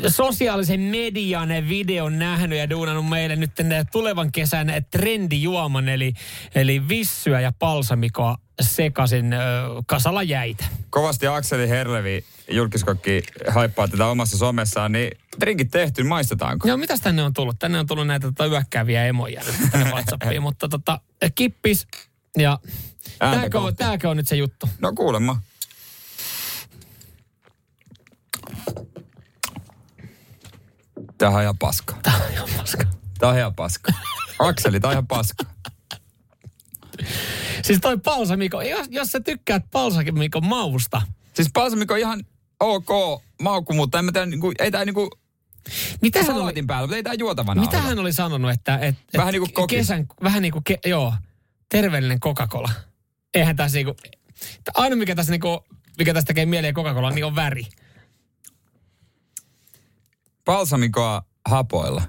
sosiaalisen median videon nähnyt ja duunannut meille nyt tänne tulevan kesän trendijuoman, eli, eli vissyä ja palsamikoa sekasin äh, kasalla jäitä. Kovasti Akseli Herlevi, julkiskokki, haippaa tätä omassa somessaan, niin drinkit tehty, maistetaanko? Joo, mitäs tänne on tullut? Tänne on tullut näitä tota, yökkääviä emoja tänne WhatsAppiin, mutta tota, kippis ja tääkö on, tääkö on nyt se juttu? No kuulemma. Tää on ihan paska. Tää on ihan paska. Tää on ihan paska. Akseli, tää on ihan paska. Siis toi palsamiko, jos, jos sä tykkäät palsamikon mausta, Siis balsamiko on ihan ok maukku, mutta en mä tiedä, niinku, ei tää niinku mitä hän oli, päällä, mutta ei tää juotavana mitä hän oli sanonut, että... Et, et Vähän niinku kokis. Kesän, vähän niin kuin, ke, joo, terveellinen Coca-Cola. Eihän tässä niinku, aina mikä tässä niinku, mikä tästä tekee mieleen Coca-Cola, niin on väri. Balsamikoa hapoilla.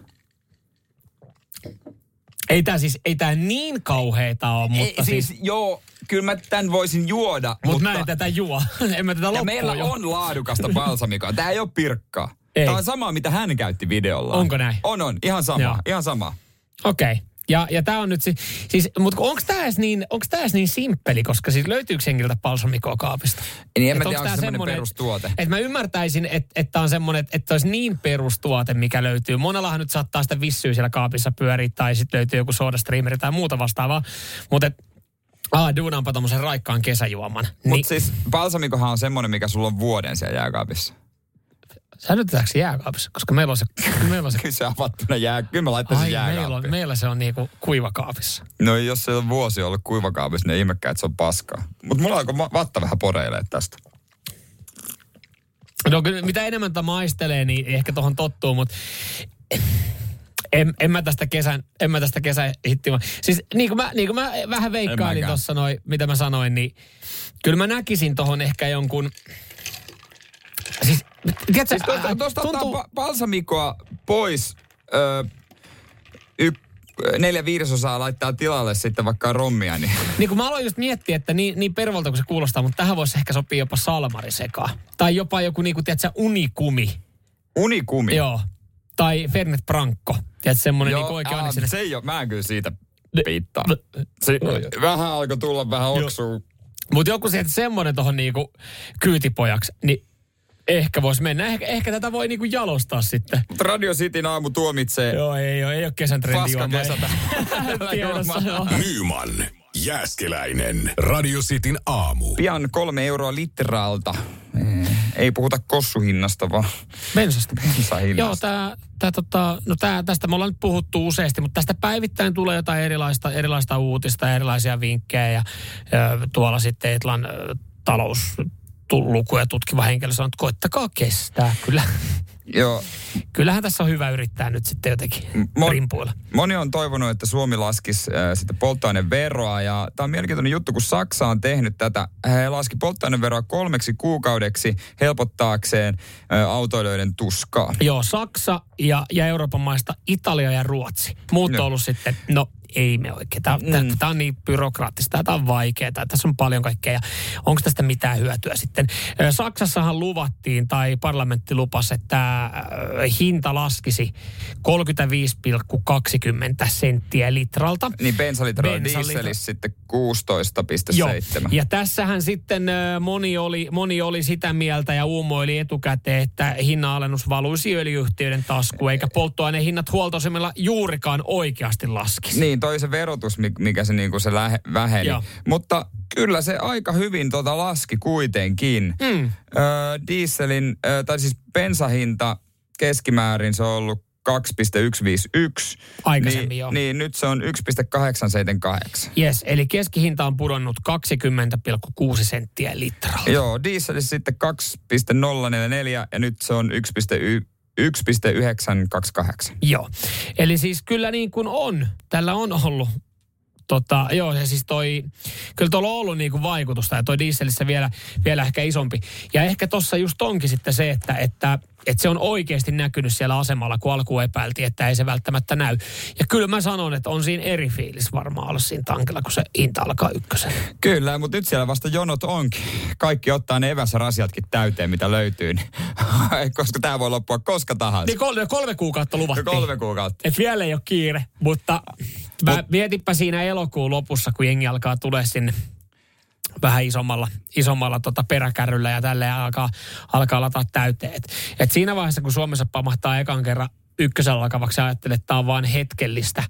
Ei tää siis, ei tää niin kauheeta ole, mutta ei, siis... siis, joo, kyllä mä tän voisin juoda, Mut mutta... mä en tätä juo. en mä tätä ja meillä juo. on laadukasta balsamikoa. Tää ei ole pirkkaa. Ei. Tää on sama, mitä hän käytti videolla. Onko näin? On, on. Ihan sama. Joo. Ihan sama. Okei. Okay. Ja, ja tämä on nyt si- siis, mutta onko tämä edes niin, onks tää edes niin simppeli, koska siis löytyykö hengiltä balsamikoa kaapista? Niin en mä Et tiedä, onko semmoinen perustuote. Että mä ymmärtäisin, että et on semmoinen, että et olisi niin perustuote, mikä löytyy. Monellahan nyt saattaa sitä vissyä siellä kaapissa pyöriä, tai sitten löytyy joku sodastreameri tai muuta vastaavaa. Mutta et, aa, duunaanpa tommosen raikkaan kesäjuoman. Mutta Niin, siis balsamikohan on semmoinen, mikä sulla on vuoden siellä jääkaapissa. Säilytetäänkö jääkaapissa? Koska meillä on se, meillä on se Kyllä se avattuna jää. Kyllä mä laittaisin Ai, meillä, on, jääkaappiin. meillä se on niinku kuivakaapissa. No jos se on vuosi ollut kuivakaapissa, niin ihmekään, että se on paskaa. Mutta mulla alkoi vatta vähän poreilee tästä. No kyllä, mitä enemmän tätä maistelee, niin ehkä tuohon tottuu, mutta en, en mä tästä kesän, en mä tästä kesän hittima. Siis niin kuin mä, niin kuin mä vähän veikkailin tuossa noin, mitä mä sanoin, niin kyllä mä näkisin tuohon ehkä jonkun, siis tiedätkö, Siis tuosta, ää, tuosta tuntuu- ottaa balsamikoa pois, ö, y, neljä viidesosaa laittaa tilalle sitten vaikka rommia, niin Niin kun mä aloin just miettiä, että niin, niin pervolta kuin se kuulostaa, mutta tähän voisi ehkä sopia jopa salmari sekaan. Tai jopa joku niin kuin, tiedätkö, unikumi. unikumi. Joo. Tai Fernet Branco. Tiedätkö, semmoinen niin oikein aa, annisinen. se ei ole, mä en kyllä siitä piittaa. Se, no vähän alkoi tulla vähän oksuu. Mutta joku se, että semmoinen tuohon niinku kyytipojaksi, niin ehkä voisi mennä. Ehkä, ehkä tätä voi niinku jalostaa sitten. Mutta Radio Cityn aamu tuomitsee Joo, ei ole, ei ole kesän trendi. paska kesätä. Nyman, Jääskeläinen. Radio Cityn aamu. Pian kolme euroa litralta. Eh, Ei puhuta kossuhinnasta, vaan Bensasta. bensahinnasta. Joo, tää, tää, tota, no tää, tästä me ollaan nyt puhuttu useasti, mutta tästä päivittäin tulee jotain erilaista, erilaista uutista ja erilaisia vinkkejä. Ja, ja tuolla sitten Etlan ö, talouslukuja tutkiva henkilö sanoo, että koittakaa kestää. Kyllä, Joo, kyllähän tässä on hyvä yrittää nyt sitten jotenkin Mo- rimpuilla. Moni on toivonut, että Suomi laskisi äh, sitä polttoaineveroa ja tämä on mielenkiintoinen juttu, kun Saksa on tehnyt tätä. He laski polttoaineveroa kolmeksi kuukaudeksi helpottaakseen äh, autoilijoiden tuskaa. Joo, Saksa ja, ja Euroopan maista Italia ja Ruotsi. Muut on Joo. ollut sitten, no ei me oikein. Tämä, mm. tämä on niin byrokraattista, tämä on vaikeaa, tässä on paljon kaikkea. Ja onko tästä mitään hyötyä sitten? Saksassahan luvattiin, tai parlamentti lupasi, että hinta laskisi 35,20 senttiä litralta. Niin bensalitra on Bensalitra. dieselissä sitten 16,7. Ja tässähän sitten moni oli, moni oli sitä mieltä ja uumoili etukäteen, että hinnanalennus valuisi öljyyhtiöiden taskuun, eikä polttoainehinnat huoltoasemilla juurikaan oikeasti laskisi. Niin, toi se verotus, mi- mikä se, niinku se lähe, väheni. Joo. Mutta kyllä se aika hyvin tota laski kuitenkin. Mm. Öö, dieselin, öö, tai siis bensahinta keskimäärin se on ollut 2,151. Aikaisemmin niin, joo. Niin nyt se on 1,878. Yes, eli keskihinta on pudonnut 20,6 senttiä litralla. Joo, dieselissä sitten 2,044 ja nyt se on 1,1 1,928. Joo. Eli siis kyllä niin kuin on. Tällä on ollut Tota, joo, ja siis toi, kyllä tuolla on ollut niinku vaikutusta ja toi dieselissä vielä, vielä ehkä isompi. Ja ehkä tuossa just onkin sitten se, että, että, että se on oikeasti näkynyt siellä asemalla, kun alkuun epäiltiin, että ei se välttämättä näy. Ja kyllä mä sanon, että on siinä eri fiilis varmaan olla siinä tankilla, kun se hinta alkaa ykkösen. Kyllä, mutta nyt siellä vasta jonot onkin. Kaikki ottaa ne eväsrasiatkin täyteen, mitä löytyy. Niin, koska tämä voi loppua koska tahansa. Niin kolme, kolme kuukautta luvattiin. Kolme kuukautta. Et vielä ei ole kiire, mutta mä mietipä siinä elokuun lopussa, kun jengi alkaa tulee sinne vähän isommalla, isommalla tota peräkärryllä ja tälleen alkaa, alkaa lataa täyteen. Et, et siinä vaiheessa, kun Suomessa pamahtaa ekan kerran ykkösellä alkavaksi ja ajattelee, että tämä on vain hetkellistä,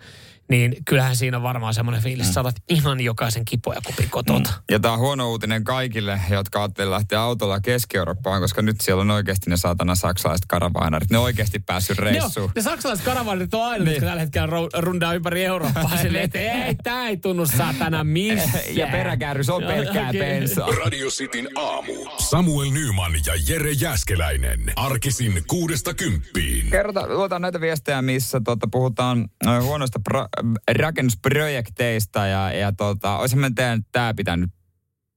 niin kyllähän siinä on varmaan semmoinen fiilis, että saatat ihan jokaisen kipoja kupin kotota. Ja tämä on huono uutinen kaikille, jotka ajattelee lähteä autolla Keski-Eurooppaan, koska nyt siellä on oikeasti ne saatana saksalaiset karavaanarit. Ne on oikeasti päässyt reissuun. ne saksalaiset karavaanit on aina, niin. jotka tällä hetkellä ru- rundaa ympäri Eurooppaa silleen, että ei, tää ei tunnu saatana missään. Ja peräkärrys on pelkkää bensaa. Radio Cityn aamu. Samuel Nyman ja Jere Jäskeläinen. Arkisin kuudesta kymppiin. Kerrota, luotaan näitä viestejä, missä tota, puhutaan huonoista pro, rakennusprojekteista ja, ja tota, olisimme teidän tämä pitänyt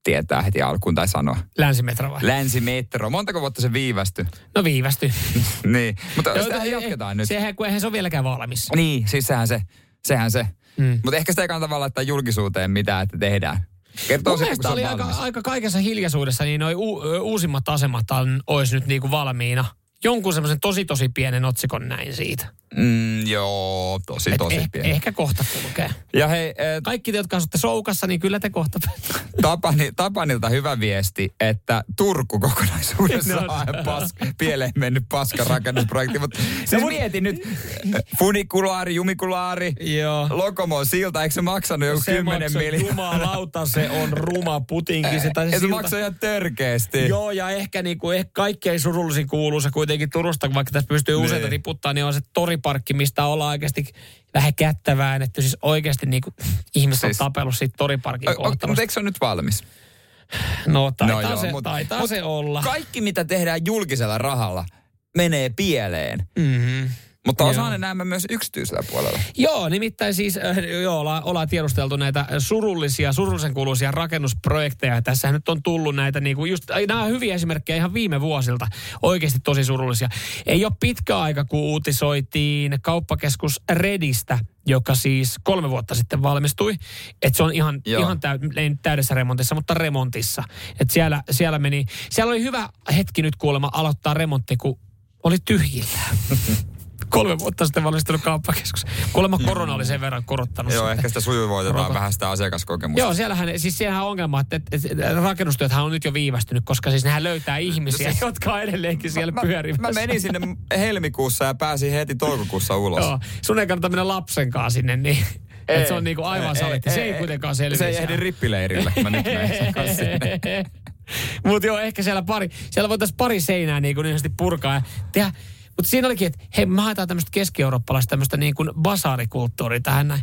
tietää heti alkuun tai sanoa. Länsimetro vai? Länsimetro. Montako vuotta se viivästyi? No viivästy. niin. Mutta Joo, sitä jatketaan ei- nyt. Sehän, kun eihän se ole vieläkään valmis. Niin, siis sehän se. Sehän se. Mm. Mutta ehkä sitä ei kannata vaan laittaa julkisuuteen mitään, että tehdään. Kertoo Mun sitten, oli aika, aika kaikessa hiljaisuudessa, niin noi u, uusimmat asemat on, olisi nyt niinku valmiina. Jonkun semmoisen tosi tosi pienen otsikon näin siitä. Mm, joo, tosi Et tosi eh, pieni. ehkä kohta kulkee. Ja hei, eh, Kaikki te, jotka asutte soukassa, niin kyllä te kohta. Tapani, Tapanilta hyvä viesti, että Turku kokonaisuudessaan No, on pas, pieleen mennyt paska rakennusprojekti. Mutta siis No, mieti nyt, funikulaari, jumikulaari, Joo. Lokomo silta, eikö se maksanut joku 10 maksoi, miljoonaa? Jumalauta, se on ruma putinki. Se, tai Ja se silta- maksaa ihan törkeästi. Joo, ja ehkä, niinku, ehkä kaikkein surullisin kuuluu se kuitenkin Turusta, vaikka tässä pystyy Niin. useita tiputtaa, niin on se toriparkki, mistä ollaan oikeasti vähän kättä väännetty. Siis oikeasti niinku, ihmiset on Siis- tapellut siitä toriparkin O- o- Mutta eikö se ole nyt valmis? No taitaa, joo, se, mut- taitaa mut se olla. Kaikki, mitä tehdään julkisella rahalla, menee pieleen. mm-hmm. Mutta osaan ne näemme myös yksityisellä puolella. Joo, nimittäin siis äh, joo, ollaan, ollaan tiedusteltu näitä surullisia, surullisen kuuluisia rakennusprojekteja. Tässähän nyt on tullut näitä, niinku just, ai, nämä on hyviä esimerkkejä ihan viime vuosilta. Oikeasti tosi surullisia. Ei ole pitkä aika, kun uutisoitiin kauppakeskus Redistä, joka siis kolme vuotta sitten valmistui. Että se on ihan, Joo. ihan täy, ei täydessä remontissa, mutta remontissa. Et siellä, siellä, meni, siellä oli hyvä hetki nyt kuulemma aloittaa remontti, kun oli tyhjillään. kolme vuotta sitten valmistunut kauppakeskus. Kuulemma korona oli sen verran korottanut Joo, sitten. ehkä sitä sujuvoitetaan vähän sitä asiakaskokemusta. Joo, siellähän, siis siellähän on ongelma, että, että, että rakennustyöthän on nyt jo viivästynyt, koska siis nehän löytää ihmisiä, siis- jotka on edelleenkin siellä mä, pyörimässä. mä menin sinne helmikuussa ja pääsin heti toukokuussa ulos. Joo, sun ei kannata mennä lapsen kanssa sinne, niin että se on niinku aivan saletti. Se ei kuitenkaan selviä. Se ei ehdi rippileirille. Mä nyt menen. Mutta joo, ehkä siellä pari, siellä voitaisiin pari seinää niin kuin niin purkaa ja tehdä. Mutta siinä olikin, että hei, me haetaan tämmöistä keski-eurooppalaista tämmöistä niin kuin basaarikulttuuria tähän näin.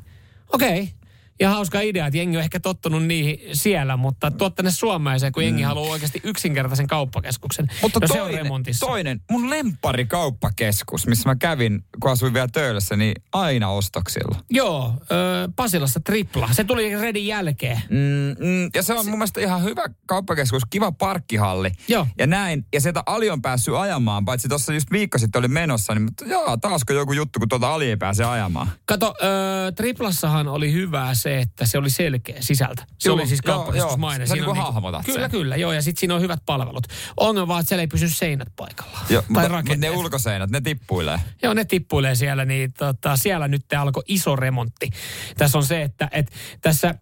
Okei. Ja hauska idea, että jengi on ehkä tottunut niihin siellä, mutta tuot tänne Suomeen kun jengi haluaa oikeasti yksinkertaisen kauppakeskuksen. Mutta no, se on toinen, remontissa. toinen, mun lempari kauppakeskus, missä mä kävin, kun asuin vielä töölössä, niin aina ostoksilla. Joo, ö, Pasilassa tripla. Se tuli Redin jälkeen. Mm, mm, ja se on mun mielestä ihan hyvä kauppakeskus, kiva parkkihalli. Joo. Ja näin. Ja sieltä Ali on päässyt ajamaan, paitsi tuossa just viikko sitten oli menossa, niin mutta joo, taasko joku juttu, kun tuota Ali ei pääse ajamaan. Kato, ö, triplassahan oli hyvää se, että se oli selkeä sisältä. Se Joo, oli siis kauppakeskusmainen. Sä niinku on hahmotat Kyllä, sen. kyllä. Joo, ja sitten siinä on hyvät palvelut. Ongelma vaan, että siellä ei pysy seinät paikallaan. Joo, tai mutta, mutta ne ulkoseinät, ne tippuilee. Joo, ne tippuilee siellä, niin tota, siellä nyt alkoi iso remontti. Tässä on se, että et, tässä,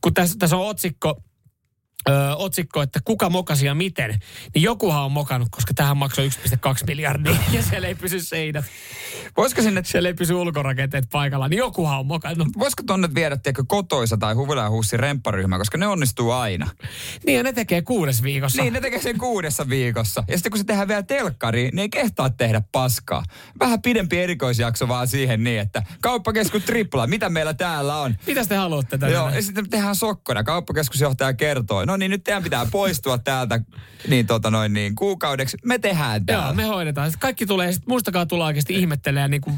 kun tässä, tässä on otsikko, Öö, otsikko, että kuka mokasi ja miten, niin jokuhan on mokannut, koska tähän maksoi 1,2 miljardia ja siellä ei pysy seinät. Voisiko sinne, Siellä ei pysy ulkorakenteet paikallaan, niin jokuhan on mokannut. voisiko tonne viedä, tiedätkö, kotoisa tai huvila huussi rempparyhmä, koska ne onnistuu aina. Niin ja ne tekee kuudes viikossa. Niin, ne tekee sen kuudessa viikossa. Ja sitten kun se tehdään vielä telkkariin, niin ei kehtaa tehdä paskaa. Vähän pidempi erikoisjakso vaan siihen niin, että kauppakeskus tripla, mitä meillä täällä on? Mitä te haluatte tänne? Joo, ja sitten tehdään sokkona. Kauppakeskusjohtaja kertoo, no niin nyt teidän pitää poistua täältä niin, tota noin, niin, kuukaudeksi. Me tehdään täällä. Joo, me hoidetaan. Sitten kaikki tulee, sit muistakaa tulla oikeasti ihmettelee ja niinku,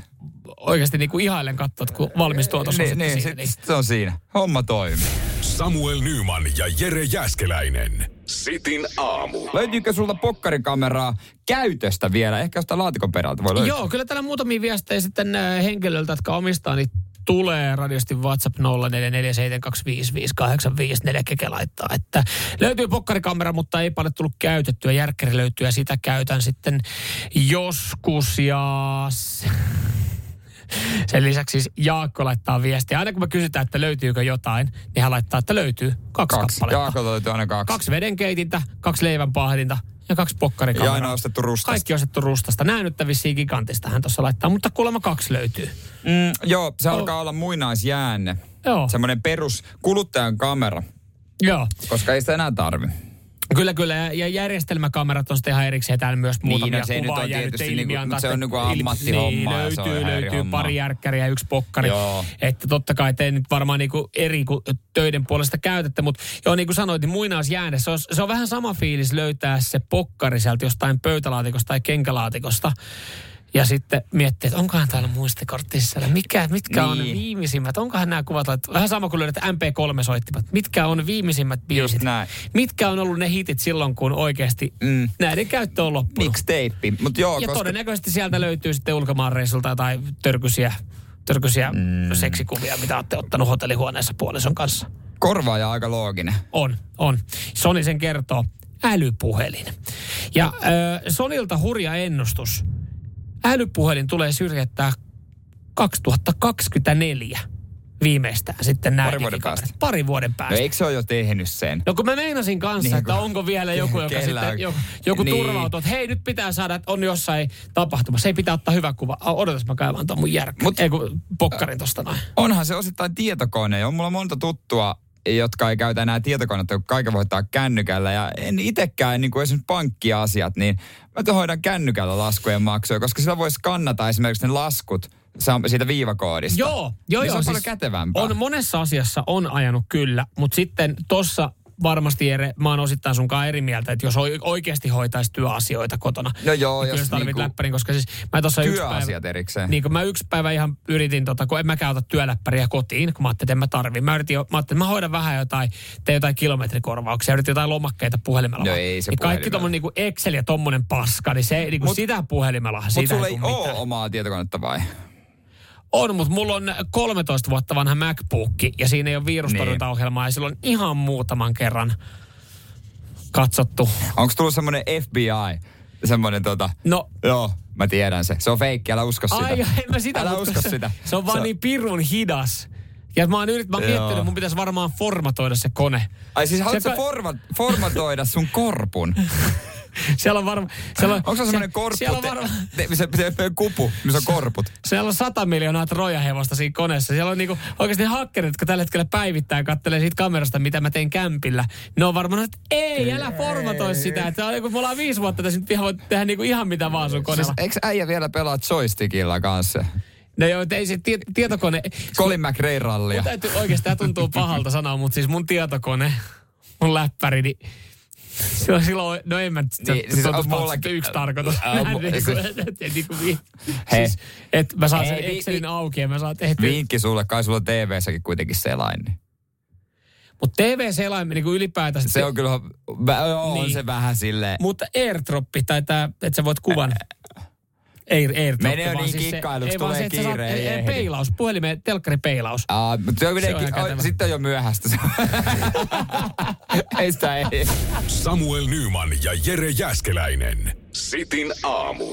oikeasti niinku ihailen katsoa, kun valmis tuotos on niin, sitten niin, siinä, sit, sit se on siinä. Homma toimii. Samuel Nyman ja Jere Jäskeläinen. Sitin aamu. Löytyykö sulta pokkarikameraa käytöstä vielä? Ehkä jostain laatikon perältä voi löytää. Joo, kyllä täällä muutamia viestejä sitten äh, henkilöiltä, jotka omistaa, niin tulee radiosti WhatsApp 0447255854 keke laittaa, että löytyy pokkarikamera, mutta ei paljon tullut käytettyä. Järkkäri löytyy ja sitä käytän sitten joskus ja sen lisäksi siis Jaakko laittaa viestiä. Aina kun me kysytään, että löytyykö jotain, niin hän laittaa, että löytyy kaksi, Kaksi. kappaletta. Jaakko löytyy aina kaksi. Kaksi vedenkeitintä, kaksi leivänpahdinta ja kaksi Ja pokkarikameraa. aina ostettu rustasta. Kaikki ostettu rustasta. Nämä nyt vissiin gigantista hän tuossa laittaa, mutta kuulemma kaksi löytyy. Mm, joo, se alkaa olla muinaisjäänne. Joo. Semmoinen perus kuluttajan kamera, Joo. koska ei sitä enää tarvi. Kyllä, kyllä. Ja- järjestelmäkamerat on sitten ihan erikseen täällä myös muutamia no se nyt on kuvaa jäänyt tietysti ilmi niinku- antaa, se on niinku ja Niin, se on löytyy, löytyy pari järkkäriä ja yksi pokkari. Joo. Että totta kai te nyt varmaan niinku eri töiden puolesta käytätte, mutta joo niin kuin sanoit, niin muinaisjääne, se on, se on vähän sama fiilis löytää se pokkari sieltä jostain pöytälaatikosta tai kenkälaatikosta. Ja sitten miettiä, että onkohan täällä muistikortti sisällä. Mikä, mitkä on Niin. viimeisimmät? Onkohan nämä kuvat laitettu? Vähän sama kuin löydät MP3-soittimet. Mitkä on viimeisimmät biisit? Mitkä on ollut ne hitit silloin, kun oikeasti Mm. näiden käyttö on loppunut? Mixtape. Mutta joo, Ja koska... todennäköisesti sieltä löytyy sitten ulkomaanreissulta tai törkysiä, törkysiä mm. seksikuvia, mitä olette ottanut hotellihuoneessa puolison kanssa. Korvaaja aika looginen. On, on. Sony sen kertoo. Älypuhelin. Ja äh, Sonilta hurja ennustus. Älypuhelin tulee syrjättää 2024 viimeistään sitten nämä Pari vuoden päästä. Pari vuoden No päästä. eikö se ole jo tehnyt sen? No kun mä meinasin kanssa, Niin että onko vielä joku, joka Kellä sitten, joku, joku Niin. turvautuu, että hei nyt pitää saada, että on jossain tapahtumassa. Ei pitää ottaa hyvä kuva. Odotas mä kaivan tuon mun järkkä. Mut- Ei kun pokkarin tosta noin. Onhan se osittain tietokone. On mulla monta tuttua, jotka ei käytä enää tietokonetta, kun kaiken voi ottaa kännykällä. Ja en itsekään, niin kuin esimerkiksi pankkiasiat, niin mä hoidan kännykällä laskujen maksuja, koska sillä voisi kannata esimerkiksi ne laskut siitä viivakoodista. Joo, joo, Niin se joo. on paljon kätevämpää. On monessa asiassa on ajanut kyllä, mutta sitten tossa varmasti Jere, mä oon osittain sunkaan eri mieltä, että jos oi- oikeasti hoitaisi työasioita kotona. No joo, niin jos kyllä sä tarvit niinku- läppärin, koska siis mä tuossa yksi päivä... Työasiat erikseen. Niin kun mä yksi päivä ihan yritin, tota, kun en mäkään ota työläppäriä kotiin, kun mä ajattelin, että en mä tarvi. Mä yritin, mä ajattelin, että mä hoidan vähän jotain, teen jotain kilometrikorvauksia, yritin jotain lomakkeita puhelimella. No vaan. ei se niin kaikki puhelimella. tommonen niinku Excel ja tommonen paska, niin se niinku Mut- sitä puhelimella, Mutta sulla ei ole mitään. omaa tietokonetta vai? On, mutta mulla on 13 vuotta vanha MacBook ja siinä ei ole virustorjuntaohjelmaa ja sillä on ihan muutaman kerran katsottu. Onko tullut semmoinen FBI? Semmoinen tota... No, Joo, mä tiedän se. Se on feikki, älä usko sitä. ai, en mä sitä. Älä usko se, sitä. Se on vaan niin pirun hidas. Ja mä oon, yrit, mä oon Joo. miettinyt, että mun pitäisi varmaan formatoida se kone. Ai siis haluatko Se se forma, formatoida sun korpun? Siellä on varmaan... Onko se semmoinen korppu? Siellä on, varma, te- se, se, se, kupu, missä on korput. siellä on sata miljoonaa trojahevosta siinä koneessa. Siellä on niinku oikeasti hakkerit, jotka tällä hetkellä päivittää ja kattelee siitä kamerasta, mitä mä teen kämpillä. Ne on varmaan, että ei, älä formatoi sitä. Että on, kun me ollaan viisi vuotta tässä, nyt ihan voit tehdä niinku ihan mitä vaan sun Siis, koneella. eikö äijä vielä pelaa joystickilla kanssa? No joo, ei se tie, tietokone... Colin McRae rallia. Mun täytyy, oikeasti tämä tuntuu pahalta sanoa, mutta siis mun tietokone, mun läppäri, niin silloin, silloin no en mä, Niin, niin, siis on mullakin- yksi tarkoitus. Näin mu- niin kuin, niin Hei. siis, että mä saan Hei, sen Excelin vi- auki ja mä saan tehtyä. Vinkki sulle, kai sulla on TV-säkin kuitenkin selain. Niin. Mutta TV-selaimen niin kuin ylipäätänsä. Se on kyllä, joo, on Niin. se vähän silleen. Mutta airdroppi tai tämä, että sä voit kuvan. Air, airdroppi. Mene niin siis se- kikkailuksi, ei tulee se, kiire, ei ei- ei. Peilaus, puhelimeen, telkkaripeilaus. Aa, mutta se on Se on o- sitten on jo myöhäistä. ei sitä ei. Samuel Nyman ja Jere Jäskeläinen. Sitin aamu.